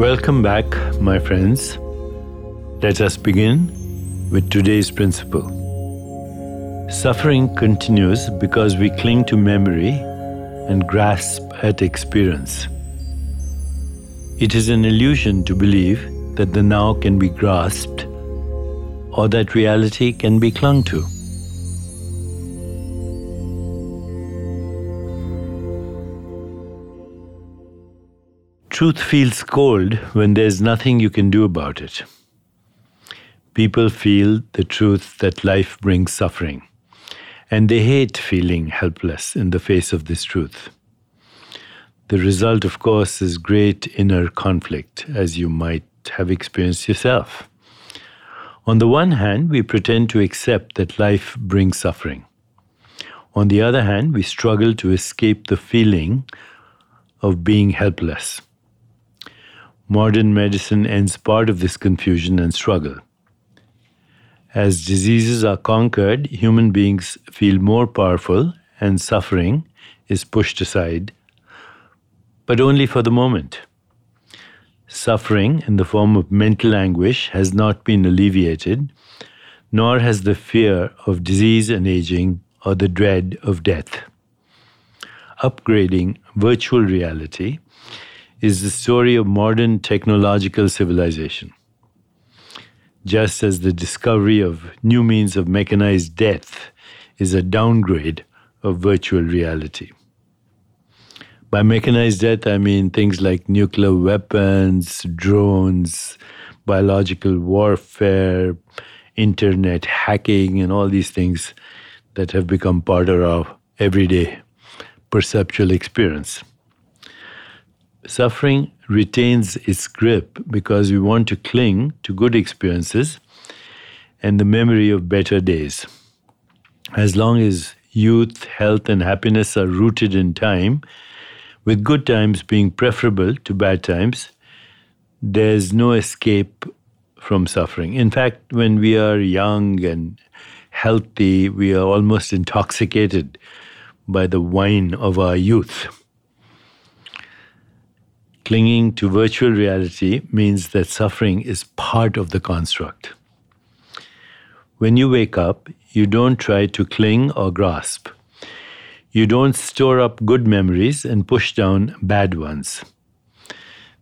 Welcome back, my friends. Let us begin with today's principle. Suffering continues because we cling to memory and grasp at experience. It is an illusion to believe that the now can be grasped or that reality can be clung to. Truth feels cold when there's nothing you can do about it. People feel the truth that life brings suffering, and they hate feeling helpless in the face of this truth. The result, of course, is great inner conflict, as you might have experienced yourself. On the one hand, we pretend to accept that life brings suffering. On the other hand, we struggle to escape the feeling of being helpless. Modern medicine ends part of this confusion and struggle. As diseases are conquered, human beings feel more powerful and suffering is pushed aside, but only for the moment. Suffering in the form of mental anguish has not been alleviated, nor has the fear of disease and aging or the dread of death. Upgrading virtual reality is the story of modern technological civilization. Just as the discovery of new means of mechanized death is a downgrade of virtual reality. By mechanized death, I mean things like nuclear weapons, drones, biological warfare, internet hacking, and all these things that have become part of our everyday perceptual experience. Suffering retains its grip because we want to cling to good experiences and the memory of better days. As long as youth, health, and happiness are rooted in time, with good times being preferable to bad times, there's no escape from suffering. In fact, when we are young and healthy, we are almost intoxicated by the wine of our youth. Clinging to virtual reality means that suffering is part of the construct. When you wake up, you don't try to cling or grasp. You don't store up good memories and push down bad ones.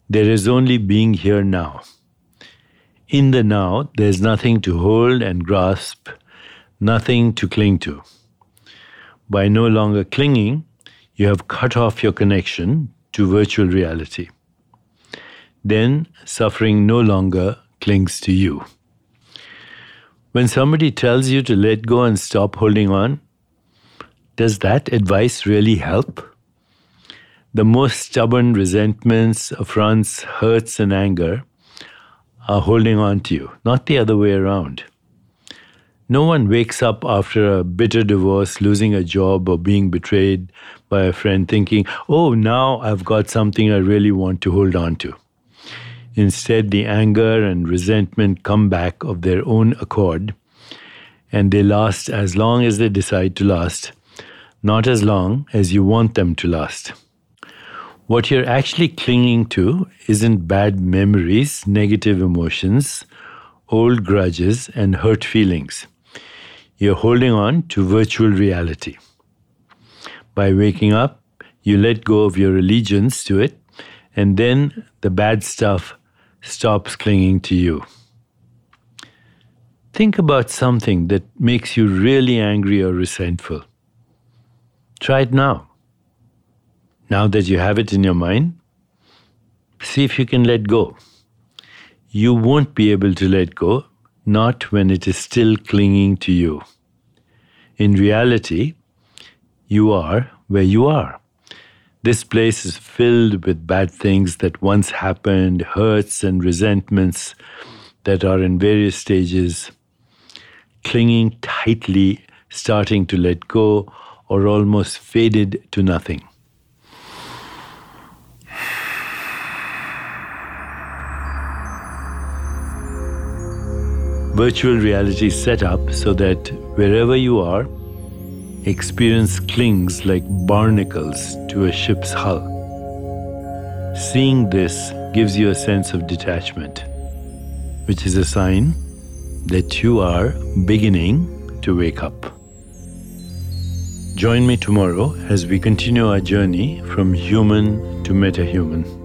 There is only being here now. In the now, there's nothing to hold and grasp, nothing to cling to. By no longer clinging, you have cut off your connection to virtual reality then suffering no longer clings to you. When somebody tells you to let go and stop holding on, does that advice really help? The most stubborn resentments, affronts, hurts, and anger are holding on to you, not the other way around. No one wakes up after a bitter divorce, losing a job, or being betrayed by a friend thinking, oh, now I've got something I really want to hold on to. Instead, the anger and resentment come back of their own accord, and they last as long as they decide to last, not as long as you want them to last. What you're actually clinging to isn't bad memories, negative emotions, old grudges, and hurt feelings. You're holding on to virtual reality. By waking up, you let go of your allegiance to it, and then the bad stuff stops clinging to you. Think about something that makes you really angry or resentful. Try it now. Now that you have it in your mind, see if you can let go. You won't be able to let go, not when it is still clinging to you. In reality, you are where you are. This place is filled with bad things that once happened, hurts and resentments that are in various stages, clinging tightly, starting to let go, or almost faded to nothing. Virtual reality set up so that wherever you are, experience clings like barnacles to a ship's hull. Seeing this gives you a sense of detachment, which is a sign that you are beginning to wake up. Join me tomorrow as we continue our journey from human to metahuman.